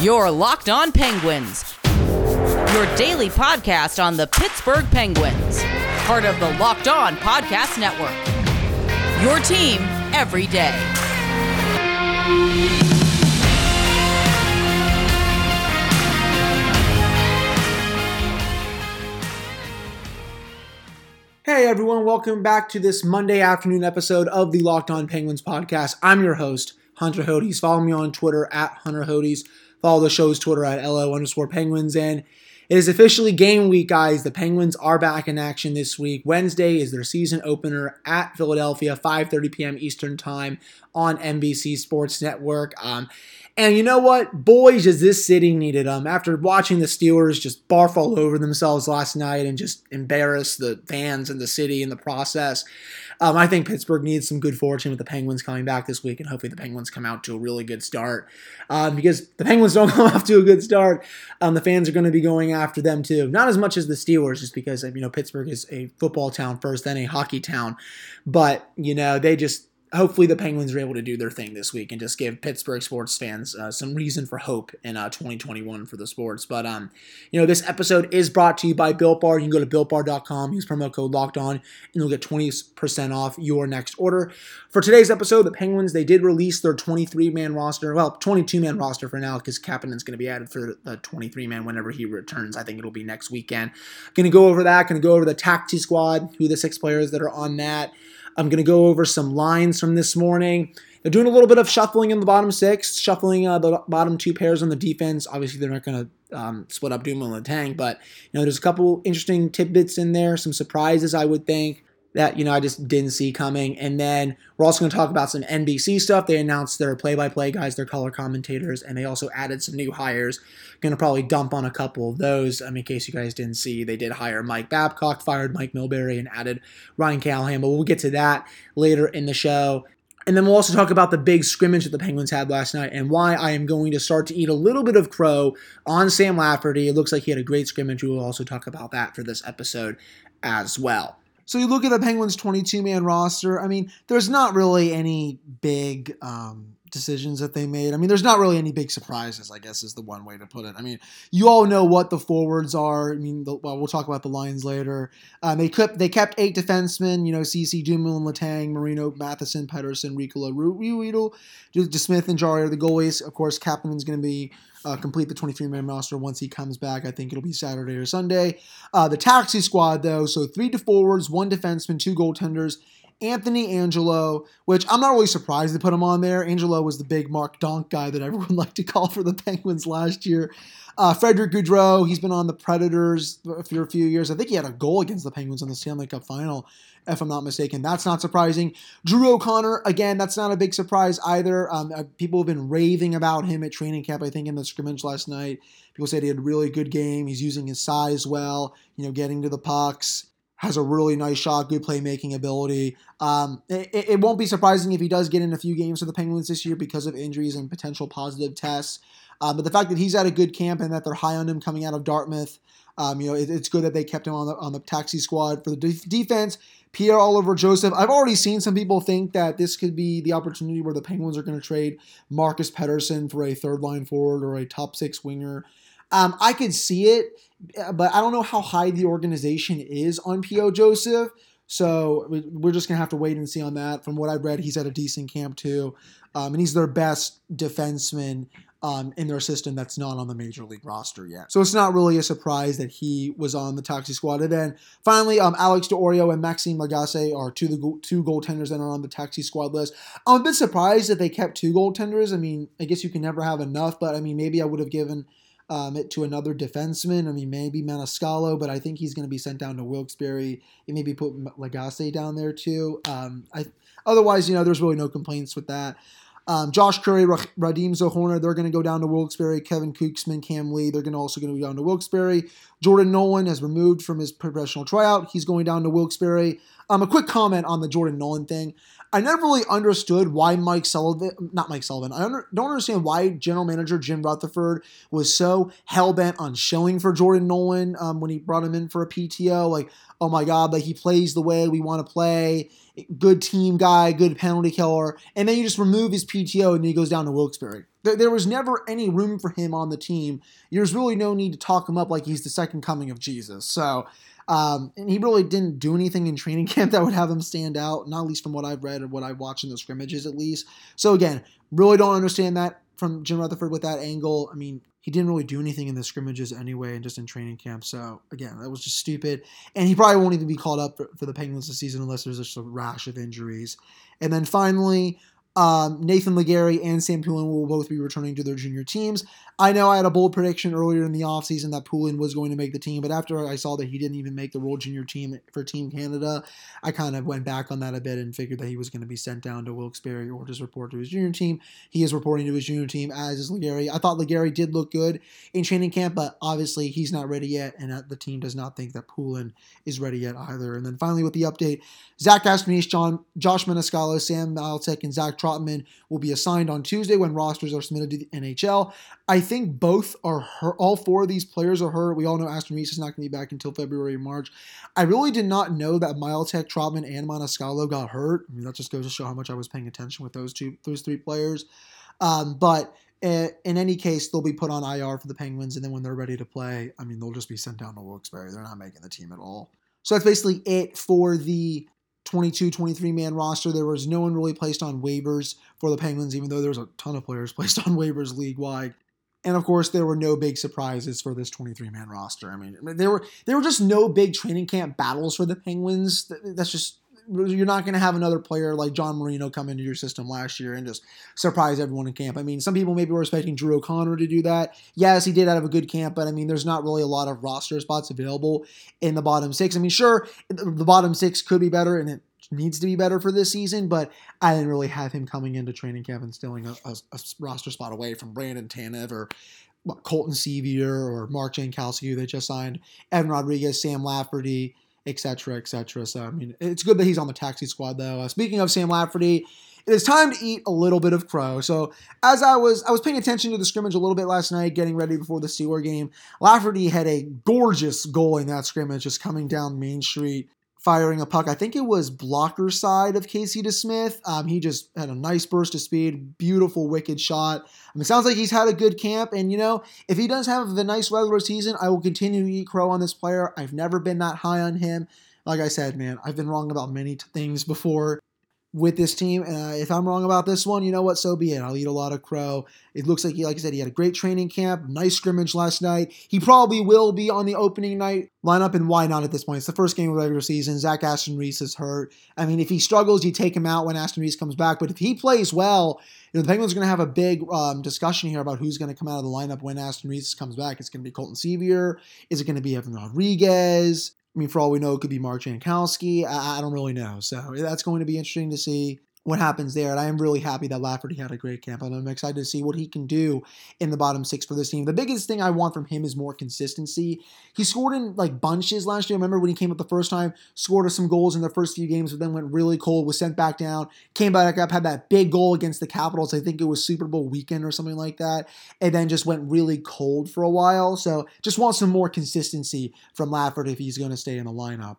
Your Locked On Penguins, your daily podcast on the Pittsburgh Penguins, part of the Locked On Podcast Network. Your team every day. Hey everyone, welcome back to this Monday afternoon episode of the Locked On Penguins podcast. I'm your host, Hunter Hodes. Follow me on Twitter at Hunter Hodes. Follow the show's Twitter at LO underscore Penguins. And it is officially game week, guys. The Penguins are back in action this week. Wednesday is their season opener at Philadelphia, 5.30 p.m. Eastern Time on NBC Sports Network. Um, and you know what? Boys, does this city needed them. After watching the Steelers just barf all over themselves last night and just embarrass the fans and the city in the process, um, I think Pittsburgh needs some good fortune with the Penguins coming back this week, and hopefully the Penguins come out to a really good start. Um, because the Penguins don't come off to a good start, um, the fans are going to be going after them too. Not as much as the Steelers, just because you know Pittsburgh is a football town first, then a hockey town, but you know they just hopefully the Penguins are able to do their thing this week and just give Pittsburgh sports fans uh, some reason for hope in uh, 2021 for the sports. But um, you know, this episode is brought to you by Built Bar. You can go to builtbar.com, use promo code Locked On, and you'll get 20% off your next order. For today's episode, the Penguins they did release their 23 man roster, well, 22 man roster for now because Kapanen's going to be added for the 23 man whenever he returns. I think it'll be next weekend. Going to go over that. Going to go over the taxi squad, who the six players that are on that. I'm going to go over some lines from this morning. They're doing a little bit of shuffling in the bottom six, shuffling uh, the bottom two pairs on the defense. Obviously, they're not going to um, split up Dumoulin and Letang, but you know, there's a couple interesting tidbits in there, some surprises, I would think that you know I just didn't see coming. And then we're also going to talk about some NBC stuff. They announced their play-by-play guys, their color commentators, and they also added some new hires. Going to probably dump on a couple of those. Um, in case you guys didn't see, they did hire Mike Babcock, fired Mike Milbury, and added Ryan Callahan. But we'll get to that later in the show. And then we'll also talk about the big scrimmage that the Penguins had last night and why I am going to start to eat a little bit of crow on Sam Lafferty. It looks like he had a great scrimmage. We will also talk about that for this episode as well. So you look at the Penguins' 22 man roster. I mean, there's not really any big um, decisions that they made. I mean, there's not really any big surprises, I guess is the one way to put it. I mean, you all know what the forwards are. I mean, the, well, we'll talk about the lines later. Um, they kept they kept eight defensemen. You know, Ceci Dumoulin, Letang, Marino, Matheson, Pettersson, Riikola, Ruhwedel, Smith, and Jarry are the goalies. Of course, Kapanen's going to be uh, complete the 23 man roster once he comes back. I think it'll be Saturday or Sunday. Uh, the taxi squad, though, so three to forwards, one defenseman, two goaltenders. Anthony Angelo, which I'm not really surprised they put him on there. Angelo was the big Mark Donk guy that everyone liked to call for the Penguins last year. Uh, Frederick Gaudreau, he's been on the Predators for a few years. I think he had a goal against the Penguins in the Stanley Cup final, if I'm not mistaken. That's not surprising. Drew O'Connor, again, that's not a big surprise either. Um, uh, people have been raving about him at training camp, I think, in the scrimmage last night. People said he had a really good game. He's using his size well, you know, getting to the pucks has a really nice shot, good playmaking ability. Um, it, it, won't be surprising if he does get in a few games for the Penguins this year because of injuries and potential positive tests. Um, but the fact that he's at a good camp and that they're high on him coming out of Dartmouth, um, you know, it, it's good that they kept him on the on the taxi squad for the de- defense. Pierre-Olivier Joseph. I've already seen some people think that this could be the opportunity where the Penguins are going to trade Marcus Pettersson for a third line forward or a top six winger. Um, I could see it, but I don't know how high the organization is on P.O. Joseph. So we're just gonna have to wait and see on that. From what I've read, he's at a decent camp too, um, and he's their best defenseman um, in their system that's not on the major league roster yet. So it's not really a surprise that he was on the taxi squad. And then finally, um, Alex D'Orio and Maxime Lagacé are two the go- two goaltenders that are on the taxi squad list. I'm a bit surprised that they kept two goaltenders. I mean, I guess you can never have enough, but I mean, maybe I would have given um, it to another defenseman. I mean, maybe Maniscalco, but I think he's going to be sent down to Wilkes-Barre. You maybe put Lagacé down there too. Um, I, otherwise, you know, there's really no complaints with that. Um, Josh Currie, Radim Zohorna, they're going to go down to Wilkes-Barre. Kevin Czuczman, Cam Lee, they're going to also going to go down to Wilkes-Barre. Jordan Nolan has removed from his professional tryout. He's going down to Wilkes-Barre. Um, a quick comment on the Jordan Nolan thing. I never really understood why Mike Sullivan, not Mike Sullivan, I under, don't understand why general manager Jim Rutherford was so hell bent on shilling for Jordan Nolan um, when he brought him in for a PTO. Like, oh my God, like he plays the way we want to play, good team guy, good penalty killer. And then you just remove his PTO and he goes down to Wilkes-Barre. There, was never any room for him on the team. There's really no need to talk him up like he's the second coming of Jesus. So, um, and he really didn't do anything in training camp that would have him stand out, not least from what I've read or what I've watched in the scrimmages, at least. So again, really don't understand that from Jim Rutherford with that angle. I mean, he didn't really do anything in the scrimmages anyway, and just in training camp. So again, that was just stupid. And he probably won't even be called up for, for the Penguins this season unless there's just a rash of injuries. And then finally, um, Nathan Legare and Sam Poulin will both be returning to their junior teams. I know I had a bold prediction earlier in the offseason that Poulin was going to make the team, but after I saw that he didn't even make the World Junior team for Team Canada, I kind of went back on that a bit and figured that he was going to be sent down to Wilkes-Barre or just report to his junior team. He is reporting to his junior team, as is Legare. I thought Legare did look good in training camp, but obviously he's not ready yet, and the team does not think that Poulin is ready yet either. And then finally with the update, Zach Aston-Reese, John, Josh Maniscalco, Sam Miletic, and Zach Trotman will be assigned on Tuesday when rosters are submitted to the NHL. I think both are hurt. All four of these players are hurt. We all know Aston-Reese is not going to be back until February March. I really did not know that Miletic, Trotman, and Maniscalco got hurt. I mean, that just goes to show how much I was paying attention with those two, those three players. Um, but eh, in any case, they'll be put on IR for the Penguins, and then when they're ready to play, I mean, they'll just be sent down to Wilkes-Barre. They're not making the team at all. So that's basically it for the 22, 23 man roster. There was no one really placed on waivers for the Penguins, even though there was a ton of players placed on waivers league wide. And of course, there were no big surprises for this 23 man roster. I mean, there were there were just no big training camp battles for the Penguins. That's just you're not going to have another player like John Marino come into your system last year and just surprise everyone in camp. I mean, some people maybe were expecting Drew O'Connor to do that. Yes, he did have a good camp, but I mean, there's not really a lot of roster spots available in the bottom six. I mean, sure, the bottom six could be better, and it needs to be better for this season, but I didn't really have him coming into training camp and stealing a, a, a roster spot away from Brandon Tanev or Colton Sceviour or Mark Jankowski, who they just signed, Evan Rodrigues, Sam Lafferty etc., etc. So I mean, it's good that he's on the taxi squad though. Uh, speaking of Sam Lafferty, it is time to eat a little bit of crow. So as I was I was paying attention to the scrimmage a little bit last night, getting ready before the Steeler game. Lafferty had a gorgeous goal in that scrimmage, just coming down Main Street firing a puck. I think it was blocker side of Casey DeSmith. Um, he just had a nice burst of speed, beautiful, wicked shot. I mean, it sounds like he's had a good camp. And, you know, if he does have the nice regular season, I will continue to eat crow on this player. I've never been that high on him. Like I said, man, I've been wrong about many t- things before with this team. Uh, if I'm wrong about this one, you know what? So be it. I'll eat a lot of crow. It looks like he, like I said, he had a great training camp, nice scrimmage last night. He probably will be on the opening night lineup, and why not at this point? It's the first game of the regular season. Zach Aston-Reese is hurt. I mean, if he struggles, you take him out when Aston-Reese comes back. But if he plays well, you know, the Penguins are going to have a big um, discussion here about who's going to come out of the lineup when Aston-Reese comes back. It's going to be Colton Sceviour. Is it going to be Evan Rodrigues? I mean, for all we know, it could be Mark Jankowski. I, I don't really know. So that's going to be interesting to see what happens there. And I am really happy that Lafferty had a great camp, and I'm excited to see what he can do in the bottom six for this team. The biggest thing I want from him is more consistency. He scored in like bunches last year. Remember when he came up the first time, scored some goals in the first few games, but then went really cold, was sent back down, came back up, had that big goal against the Capitals. I think it was Super Bowl weekend or something like that, and then just went really cold for a while. So just want some more consistency from Lafferty if he's going to stay in the lineup.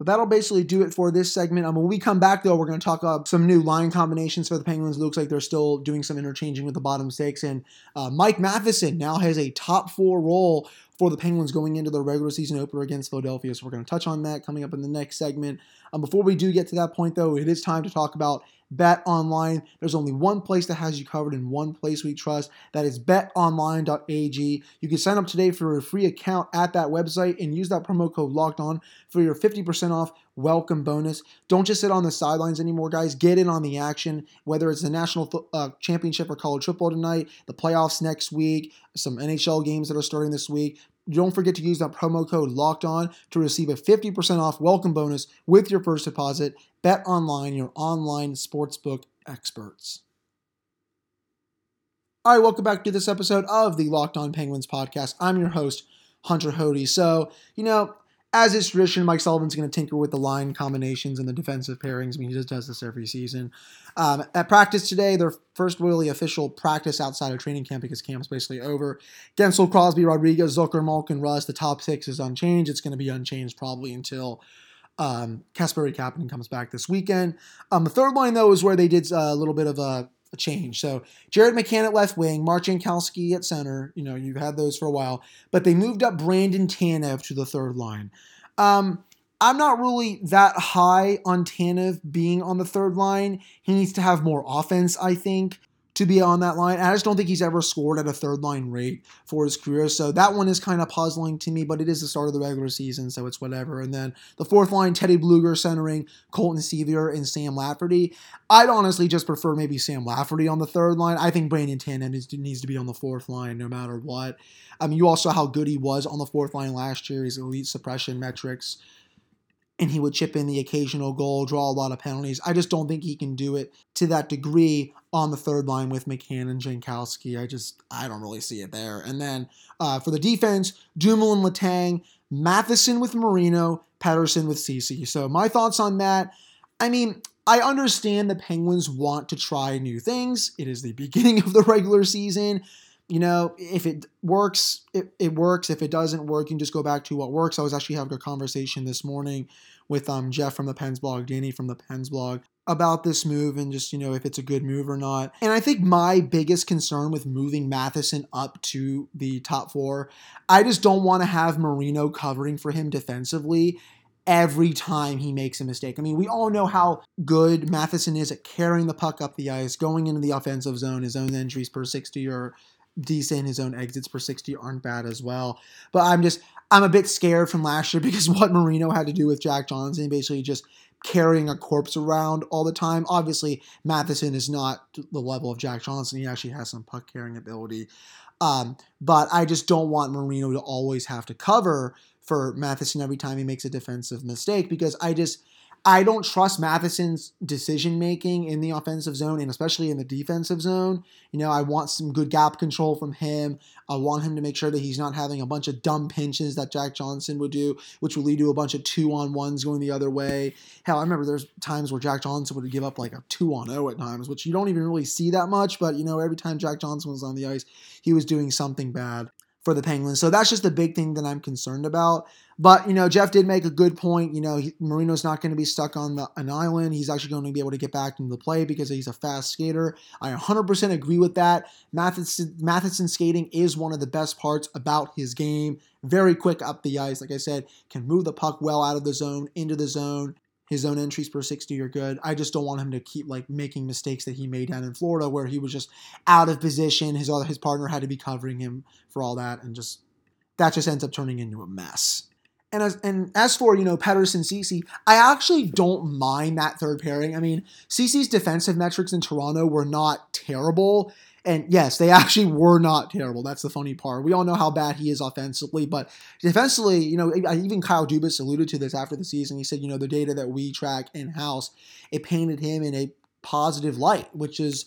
But that'll basically do it for this segment. Um, when we come back, though, we're going to talk about some new line combinations for the Penguins. Looks like they're still doing some interchanging with the bottom six. And uh, Mike Matheson now has a top four role for the Penguins going into the regular season opener against Philadelphia. So we're going to touch on that coming up in the next segment. Um, before we do get to that point, though, it is time to talk about Bet Online. There's only one place that has you covered and one place we trust. That is betonline.ag. You can sign up today for a free account at that website and use that promo code locked on for your 50% off welcome bonus. Don't just sit on the sidelines anymore, guys. Get in on the action, whether it's the national uh, championship or college football tonight, the playoffs next week, some NHL games that are starting this week. Don't forget to use that promo code locked on to receive a 50% off welcome bonus with your first deposit. Bet online, your online sportsbook experts. All right, welcome back to this episode of the Locked On Penguins podcast. I'm your host, Hunter Hody. So, you know, as is tradition, Mike Sullivan's going to tinker with the line combinations and the defensive pairings. I mean, he just does this every season. Um, at practice today, their first really official practice outside of training camp because camp's basically over. Guentzel, Crosby, Rodrigues, Zucker, Malkin, Rust. The top six is unchanged. It's going to be unchanged probably until um, Kasperi Kapanen comes back this weekend. Um, the third line, though, is where they did uh, a little bit of a a change. So Jared McCann at left wing, Mark Jankowski at center. You know, you've had those for a while, but they moved up Brandon Tanev to the third line. Um, I'm not really that high on Tanev being on the third line. He needs to have more offense, I think to be on that line. I just don't think he's ever scored at a third line rate for his career. So that one is kind of puzzling to me, but it is the start of the regular season, so it's whatever. And then the fourth line, Teddy Bluger centering Colton Sceviour and Sam Lafferty. I'd honestly just prefer maybe Sam Lafferty on the third line. I think Brandon Tanev needs to be on the fourth line no matter what. I mean, you all saw how good he was on the fourth line last year. His elite suppression metrics and he would chip in the occasional goal, draw a lot of penalties. I just don't think he can do it to that degree on the third line with McCann and Jankowski. I just I don't really see it there. And then uh, for the defense, Dumoulin, Letang, Matheson with Marino, Pettersson with Ceci. So my thoughts on that. I mean, I understand the Penguins want to try new things. It is the beginning of the regular season you know, if it works, it, it works. If it doesn't work, you can just go back to what works. I was actually having a conversation this morning with um, Jeff from the Pens blog, Danny from the Pens blog, about this move and just, you know, if it's a good move or not. And I think my biggest concern with moving Matheson up to the top four, I just don't want to have Marino covering for him defensively every time he makes a mistake. I mean, we all know how good Matheson is at carrying the puck up the ice, going into the offensive zone, his own entries per 60 or decent. His own exits per 60 aren't bad as well. But I'm just, I'm a bit scared from last year because what Marino had to do with Jack Johnson, basically just carrying a corpse around all the time. Obviously, Matheson is not the level of Jack Johnson. He actually has some puck carrying ability. Um, but I just don't want Marino to always have to cover for Matheson every time he makes a defensive mistake because I just I don't trust Matheson's decision making in the offensive zone and especially in the defensive zone. You know, I want some good gap control from him. I want him to make sure that he's not having a bunch of dumb pinches that Jack Johnson would do, which would lead to a bunch of two on ones going the other way. Hell, I remember there's times where Jack Johnson would give up like a two on zero at times, which you don't even really see that much. But you know, every time Jack Johnson was on the ice, he was doing something bad for the Penguins. So that's just the big thing that I'm concerned about. But you know, Jeff did make a good point. You know, he, Marino's not going to be stuck on the, an island. He's actually going to be able to get back into the play because he's a fast skater. I 100% agree with that. Matheson, Matheson skating is one of the best parts about his game. Very quick up the ice, like I said, can move the puck well out of the zone into the zone. His own entries per 60 are good. I just don't want him to keep like making mistakes that he made down in Florida where he was just out of position. His other his partner had to be covering him for all that and just that just ends up turning into a mess. And as and as for you know Pettersson Ceci, I actually don't mind that third pairing. I mean, Ceci's defensive metrics in Toronto were not terrible. And yes, they actually were not terrible. That's the funny part. We all know how bad he is offensively, but defensively, you know, even Kyle Dubas alluded to this after the season. He said, you know, the data that we track in house, it painted him in a positive light, which is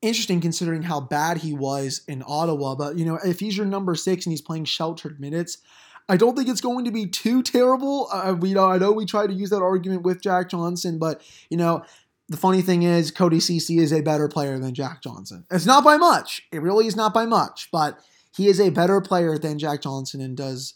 interesting considering how bad he was in Ottawa. But, you know, if he's your number six and he's playing sheltered minutes, I don't think it's going to be too terrible. Uh, we know I know we tried to use that argument with Jack Johnson, but you know the funny thing is, Cody Ceci is a better player than Jack Johnson. It's not by much. It really is not by much, but he is a better player than Jack Johnson and does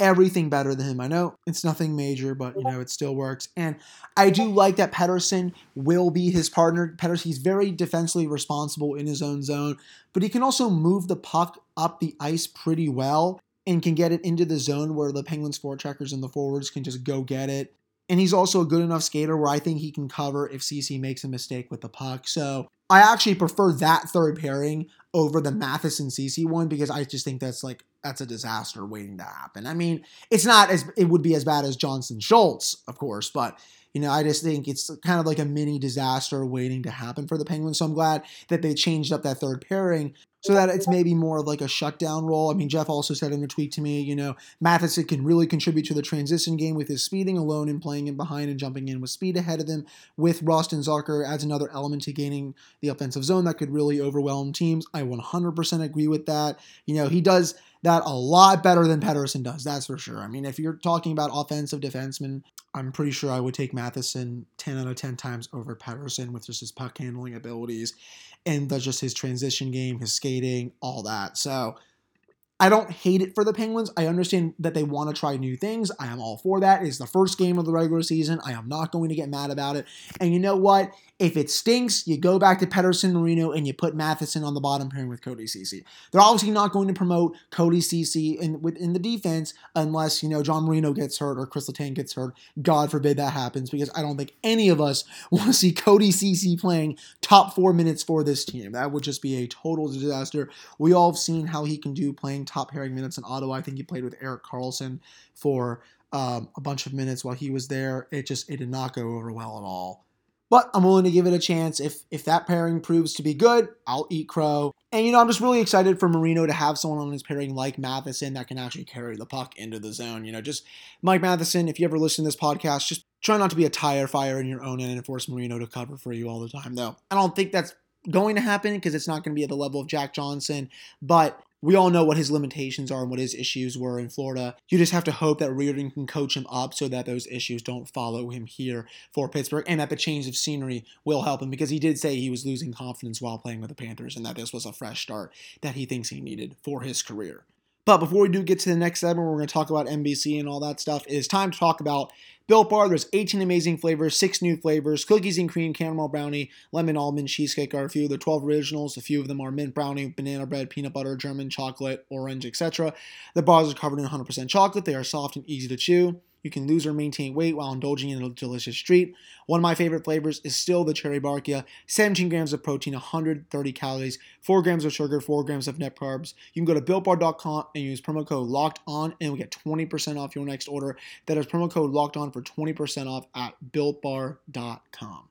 everything better than him. I know it's nothing major, but you know it still works. And I do like that Pettersson will be his partner. Pettersson, he's very defensively responsible in his own zone, but he can also move the puck up the ice pretty well and can get it into the zone where the Penguins forecheckers and the forwards can just go get it. And he's also a good enough skater where I think he can cover if Ceci makes a mistake with the puck. So I actually prefer that third pairing over the Matheson Ceci one because I just think that's like that's a disaster waiting to happen. I mean, it's not as it would be as bad as Johnson Schultz, of course, but you know, I just think it's kind of like a mini disaster waiting to happen for the Penguins. So I'm glad that they changed up that third pairing so that it's maybe more of like a shutdown role. I mean, Jeff also said in a tweet to me, you know, Matheson can really contribute to the transition game with his speeding alone and playing in behind and jumping in with speed ahead of them. With Rust and Zucker adds another element to gaining the offensive zone that could really overwhelm teams. I 100% agree with that. You know, he does that a lot better than Pettersson does. That's for sure. I mean, if you're talking about offensive defensemen, I'm pretty sure I would take Matheson 10 out of 10 times over Pettersson with just his puck handling abilities and just his transition game, his skating, all that. So I don't hate it for the Penguins. I understand that they want to try new things. I am all for that. It's the first game of the regular season. I am not going to get mad about it. And you know what? If it stinks, you go back to Pettersson Marino and you put Matheson on the bottom pairing with Cody Ceci. They're obviously not going to promote Cody Ceci in within the defense unless, you know, John Marino gets hurt or Kris Letang gets hurt. God forbid that happens because I don't think any of us want to see Cody Ceci playing top four minutes for this team. That would just be a total disaster. We all have seen how he can do playing top pairing minutes in Ottawa. I think he played with Erik Karlsson for um, a bunch of minutes while he was there. It just it did not go over well at all. But I'm willing to give it a chance. If if that pairing proves to be good, I'll eat crow. And you know, I'm just really excited for Marino to have someone on his pairing like Matheson that can actually carry the puck into the zone. You know, just Mike Matheson, if you ever listen to this podcast, just try not to be a tire fire in your own end and force Marino to cover for you all the time, though. I don't think that's going to happen because it's not going to be at the level of Jack Johnson, but we all know what his limitations are and what his issues were in Florida. You just have to hope that Reirden can coach him up so that those issues don't follow him here for Pittsburgh and that the change of scenery will help him because he did say he was losing confidence while playing with the Panthers and that this was a fresh start that he thinks he needed for his career. But before we do get to the next segment, we're going to talk about NBC and all that stuff. It is time to talk about Built Bar. There's 18 amazing flavors, six new flavors: cookies and cream, caramel brownie, lemon almond cheesecake are a few. The 12 originals. A few of them are mint brownie, banana bread, peanut butter, German chocolate, orange, etc. The bars are covered in 100% chocolate. They are soft and easy to chew. You can lose or maintain weight while indulging in a delicious treat. One of my favorite flavors is still the cherry barkia. 17 grams of protein, 130 calories, 4 grams of sugar, 4 grams of net carbs. You can go to builtbar.com and use promo code locked on and we get 20% off your next order. That is promo code locked on for 20% off at builtbar.com.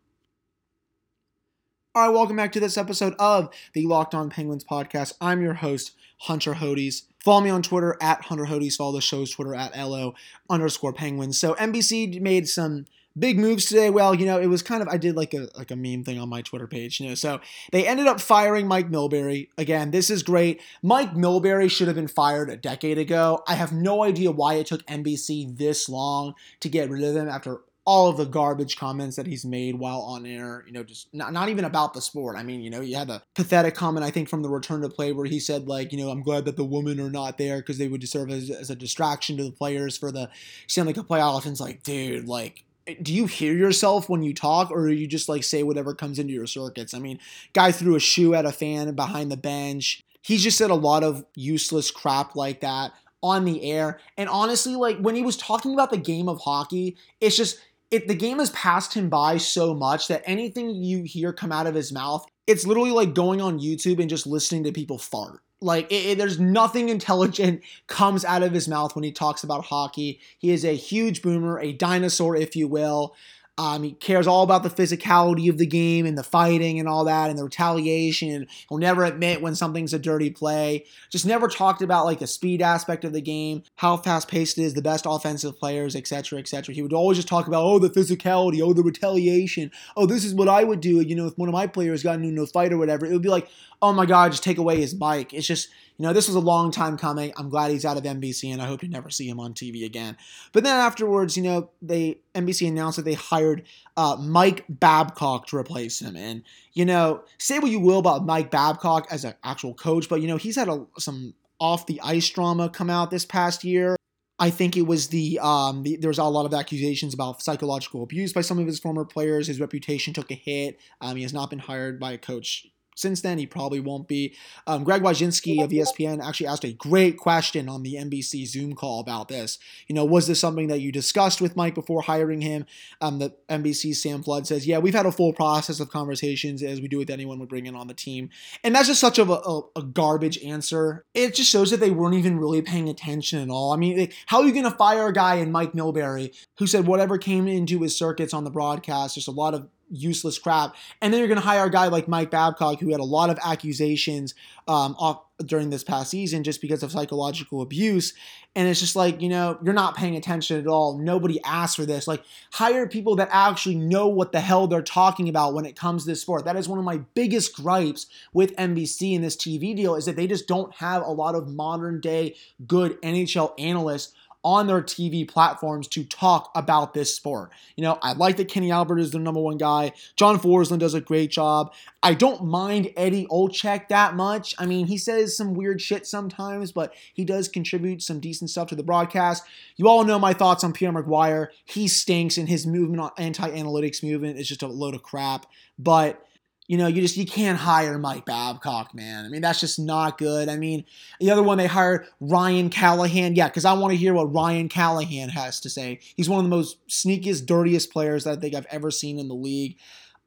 All right, welcome back to this episode of the Locked On Penguins podcast. I'm your host, Hunter Hodes. Follow me on Twitter at Hunter Hodes. Follow the show's Twitter at LO underscore Penguins. So NBC made some big moves today. Well, you know, it was kind of I did like a like a meme thing on my Twitter page, you know. So they ended up firing Mike Milbury. Again, this is great. Mike Milbury should have been fired a decade ago. I have no idea why it took NBC this long to get rid of him after all of the garbage comments that he's made while on air, you know, just not, not even about the sport. I mean, you know, he had a pathetic comment, I think, from the return to play where he said, like, you know, I'm glad that the women are not there because they would serve as, as a distraction to the players for the Stanley Cup playoffs. And it's like, dude, like, eh, do you hear yourself when you talk or you just like say whatever comes into your circuits? I mean, guy threw a shoe at a fan behind the bench. He's just said a lot of useless crap like that on the air. And honestly, like when he was talking about the game of hockey, it's just it the game has passed him by so much that anything you hear come out of his mouth, it's literally like going on YouTube and just listening to people fart. Like it, it, there's nothing intelligent comes out of his mouth when he talks about hockey. He is a huge boomer, a dinosaur, if you will. Um, he cares all about the physicality of the game and the fighting and all that and the retaliation. He'll never admit when something's a dirty play. Just never talked about like the speed aspect of the game, how fast paced it is, the best offensive players, etc., etc. He would always just talk about oh the physicality, oh the retaliation, oh this is what I would do. You know, if one of my players got into a fight or whatever, it would be like oh my god, just take away his bike. It's just you know, this was a long time coming. I'm glad he's out of NBC, and I hope to never see him on TV again. But then afterwards, you know, they NBC announced that they hired uh, Mike Babcock to replace him. And you know, say what you will about Mike Babcock as an actual coach, but you know, he's had a, some off the ice drama come out this past year. I think it was the, um, the, there was a lot of accusations about psychological abuse by some of his former players. His reputation took a hit. Um, he has not been hired by a coach since then. He probably won't be. Um, Greg Wyshynski of ESPN actually asked a great question on the NBC Zoom call about this. You know, was this something that you discussed with Mike before hiring him? Um, the NBC Sam Flood says, yeah, we've had a full process of conversations as we do with anyone we bring in on the team. And that's just such of a, a, a garbage answer. It just shows that they weren't even really paying attention at all. I mean, like, how are you going to fire a guy in Mike Milbury who said whatever came into his circuits on the broadcast, just a lot of useless crap. And then you're going to hire a guy like Mike Babcock, who had a lot of accusations um, off during this past season just because of psychological abuse. And it's just like, you know, you're not paying attention at all. Nobody asked for this. Like, hire people that actually know what the hell they're talking about when it comes to this sport. That is one of my biggest gripes with NBC and this TV deal is that they just don't have a lot of modern day good NHL analysts on their TV platforms to talk about this sport. You know, I like that Kenny Albert is the number one guy. John Forslund does a great job. I don't mind Eddie Olczyk that much. I mean, he says some weird shit sometimes, but he does contribute some decent stuff to the broadcast. You all know my thoughts on Pierre McGuire. He stinks, and his movement on anti-analytics movement is just a load of crap. But you know, you just you can't hire Mike Babcock, man. I mean, that's just not good. I mean, the other one they hired Ryan Callahan. Yeah, because I want to hear what Ryan Callahan has to say. He's one of the most sneakiest, dirtiest players that I think I've ever seen in the league.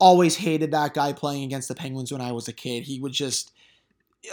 Always hated that guy playing against the Penguins when I was a kid. He would just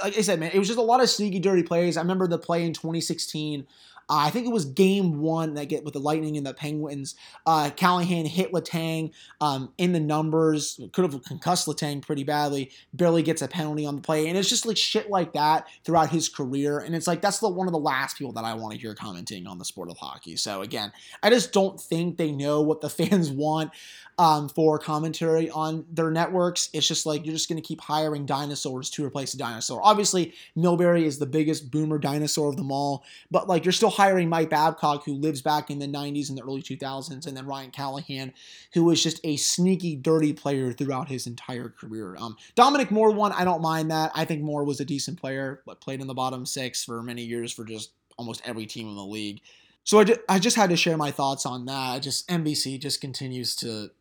like I said, man, it was just a lot of sneaky, dirty plays. I remember the play in 2016 uh, I think it was game one that get with the Lightning and the Penguins. Uh, Callahan hit Letang um, in the numbers, could have concussed Letang pretty badly. Barely gets a penalty on the play, and it's just like shit like that throughout his career. And it's like that's the one of the last people that I want to hear commenting on the sport of hockey. So again, I just don't think they know what the fans want um, for commentary on their networks. It's just like you're just going to keep hiring dinosaurs to replace a dinosaur. Obviously, Milbury is the biggest boomer dinosaur of them all, but like you're still hiring Mike Babcock, who lives back in the 90s and the early 2000s, and then Ryan Callahan, who was just a sneaky, dirty player throughout his entire career. Um, Dominic Moore one, I don't mind that. I think Moore was a decent player, but played in the bottom six for many years for just almost every team in the league. So I just, I just had to share my thoughts on that. Just NBC just continues to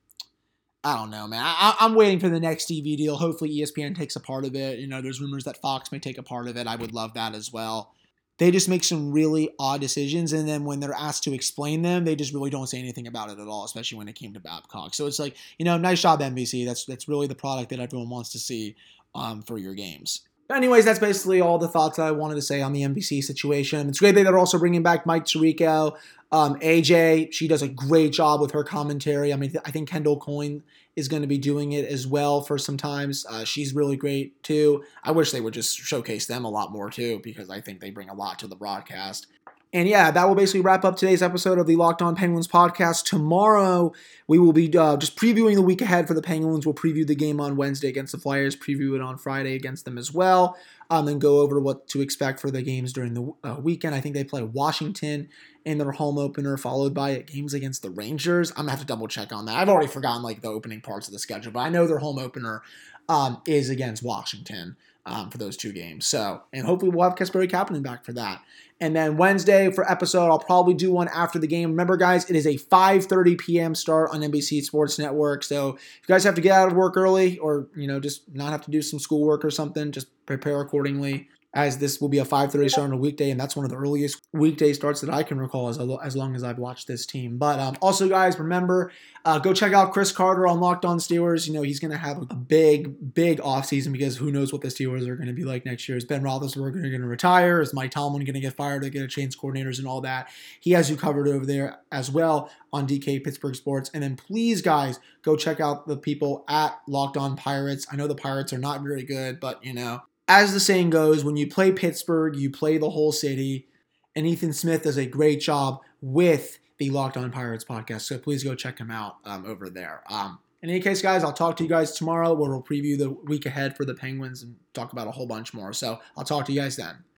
I don't know, man. I, am waiting for the next TV deal. Hopefully, ESPN takes a part of it. You know, there's rumors that Fox may take a part of it. I would love that as well. They just make some really odd decisions, and then when they're asked to explain them, they just really don't say anything about it at all. Especially when it came to Babcock. So it's like, you know, nice job, NBC. That's that's really the product that everyone wants to see um, for your games. But anyways, that's basically all the thoughts that I wanted to say on the NBC situation. It's great that they're also bringing back Mike Tirico. Um, AJ, she does a great job with her commentary. I mean, I think Kendall Coyne is going to be doing it as well for some times. Uh, she's really great too. I wish they would just showcase them a lot more too because I think they bring a lot to the broadcast. And yeah, that will basically wrap up today's episode of the Locked On Penguins podcast. Tomorrow, we will be uh, just previewing the week ahead for the Penguins. We'll preview the game on Wednesday against the Flyers, preview it on Friday against them as well, um, and go over what to expect for the games during the uh, weekend. I think they play Washington in their home opener, followed by games against the Rangers. I'm gonna have to double check on that. I've already forgotten like the opening parts of the schedule, but I know their home opener um, is against Washington um, for those two games. So, and hopefully we'll have Kasperi Kapanen back for that. And then Wednesday for episode, I'll probably do one after the game. Remember, guys, it is a 5:30 p.m. start on NBC Sports Network. So if you guys have to get out of work early, or you know, just not have to do some schoolwork or something, just prepare accordingly as this will be a 5:30 start on a weekday, and that's one of the earliest weekday starts that I can recall as, as long as I've watched this team. But um, also, guys, remember uh, go check out Chris Carter on Locked On Steelers. You know he's going to have a big, big offseason because who knows what the Steelers are going to be like next year? Is Ben Roethlisberger going to retire? Is Mike Tomlin going to get fired to get a change coordinators and all that? He has you covered over there as well on DK Pittsburgh Sports. And then please, guys, go check out the people at Locked On Pirates. I know the Pirates are not very good, but you know as the saying goes, when you play Pittsburgh, you play the whole city. And Ethan Smith does a great job with the Locked On Pirates podcast. So please go check him out um, over there. Um, in any case, guys, I'll talk to you guys tomorrow where we'll preview the week ahead for the Penguins and talk about a whole bunch more. So I'll talk to you guys then.